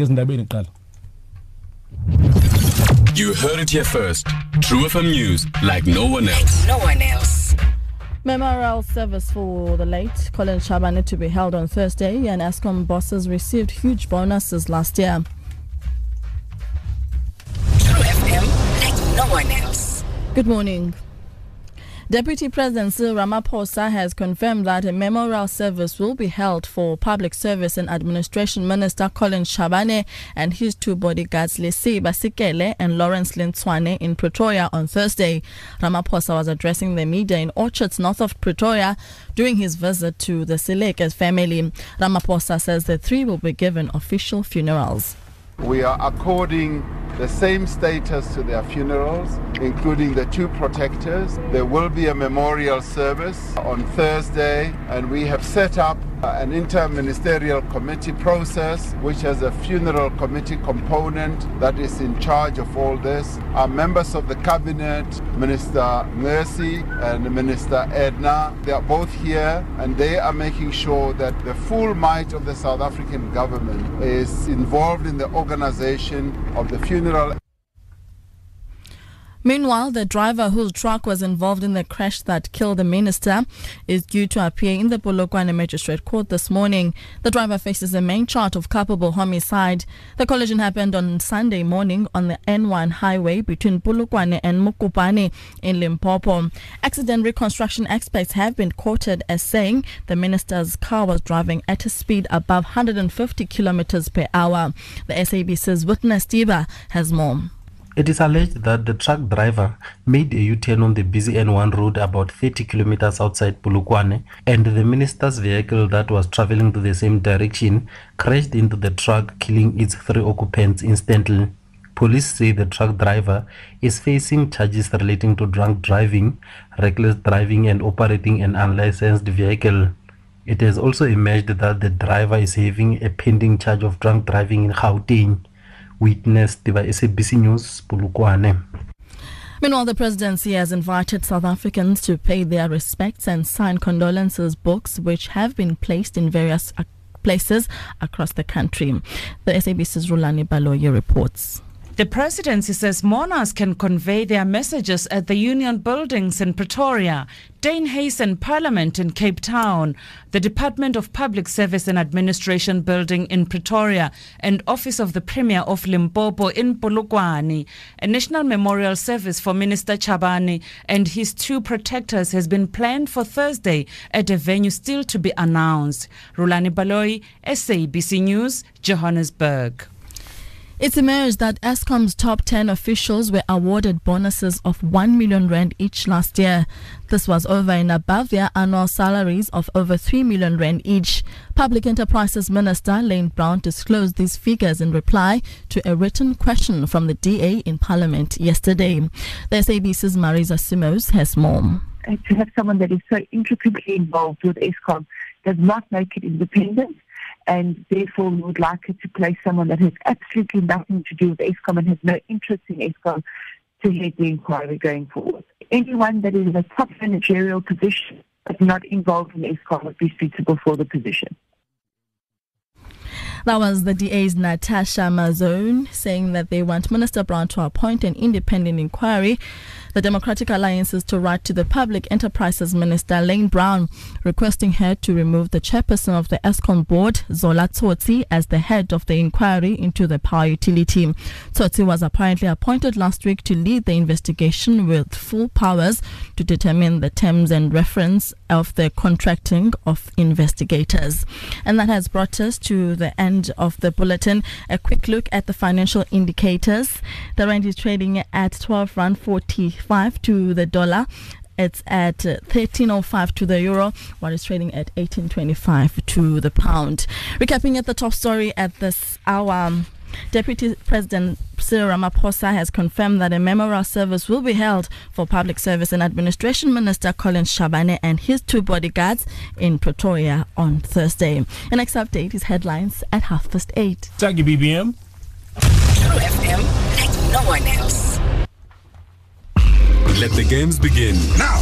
ngezindabeni qala You heard it here first. True FM News, like no one else. No one else. Memorial service for the late Collins Chabane to be held on Thursday, and Eskom bosses received huge bonuses last year. True FM, like no one else. Good morning. Deputy President Cyril Ramaphosa has confirmed that a memorial service will be held for Public Service and Administration Minister Collins Chabane and his two bodyguards Lesi Basikele and Lawrence Lintswane in Pretoria on Thursday. Ramaphosa was addressing the media in orchards north of Pretoria during his visit to the Seleke family. Ramaphosa says the three will be given official funerals. We are according the same status to their funerals, including the two protectors. There will be a memorial service on Thursday, and we have set up Uh, an inter-ministerial committee process which has a funeral committee component that is in charge of all this. Our members of the cabinet, Minister Mercy and Minister Edna, they are both here and they are making sure that the full might of the South African government is involved in the organization of the funeral Meanwhile, the driver whose truck was involved in the crash that killed the minister is due to appear in the Polokwane Magistrate Court this morning. The driver faces the main charge of culpable homicide. The collision happened on Sunday morning on the N1 highway between Polokwane and Mokopane in Limpopo. Accident reconstruction experts have been quoted as saying the minister's car was driving at a speed above 150 kilometers per hour. The SABC's witness Tiba has more. It is alleged that the truck driver made a U-turn on the busy N1 road about 30 kilometers outside Polokwane and the minister's vehicle that was traveling to the same direction crashed into the truck killing its three occupants instantly. Police say the truck driver is facing charges relating to drunk driving, reckless driving and operating an unlicensed vehicle. It has also emerged that the driver is having a pending charge of drunk driving in Gauteng witnessed by SABC News. Meanwhile, the presidency has invited South Africans to pay their respects and sign condolences books which have been placed in various uh, places across the country. The SABC's Rulani Baloyi reports. The presidency says mourners can convey their messages at the Union Buildings in Pretoria, Dane Hazen Parliament in Cape Town, the Department of Public Service and Administration Building in Pretoria, and Office of the Premier of Limpopo in Polokwane. A national memorial service for Minister Chabane and his two protectors has been planned for Thursday at a venue still to be announced. Rulani Baloyi, SABC News, Johannesburg. It's emerged that Eskom's top 10 officials were awarded bonuses of 1 million rand each last year. This was over and above their annual salaries of over 3 million rand each. Public Enterprises Minister Lynne Brown disclosed these figures in reply to a written question from the DA in Parliament yesterday. The SABC's Marisa Simos has more. To have someone that is so intricately involved with Eskom does not make it independent and therefore we would like it to place someone that has absolutely nothing to do with Eskom and has no interest in Eskom to head the inquiry going forward. Anyone that is in a top managerial position but not involved in Eskom would be suitable for the position. That was the DA's Natasha Mazzone saying that they want Minister Brown to appoint an independent inquiry. The Democratic Alliance is to write to the Public Enterprises Minister Lynne Brown, requesting her to remove the chairperson of the Eskom board, Zola Tsotsi, as the head of the inquiry into the power utility. Tsotsi was apparently appointed last week to lead the investigation with full powers to determine the terms and reference of the contracting of investigators. And that has brought us to the end of the bulletin. A quick look at the financial indicators. The rand is trading at 12 rand 45 to the dollar. It's at 13.05 to the euro, while it's trading at 18.25 to the pound. Recapping at the top story at this hour. Deputy President Cyril Ramaphosa has confirmed that a memorial service will be held for Public Service and Administration Minister Collins Chabane and his two bodyguards in Pretoria on Thursday. The next update is headlines at half past eight. Thank you, BBM. True FM, like no one else. Let the games begin now.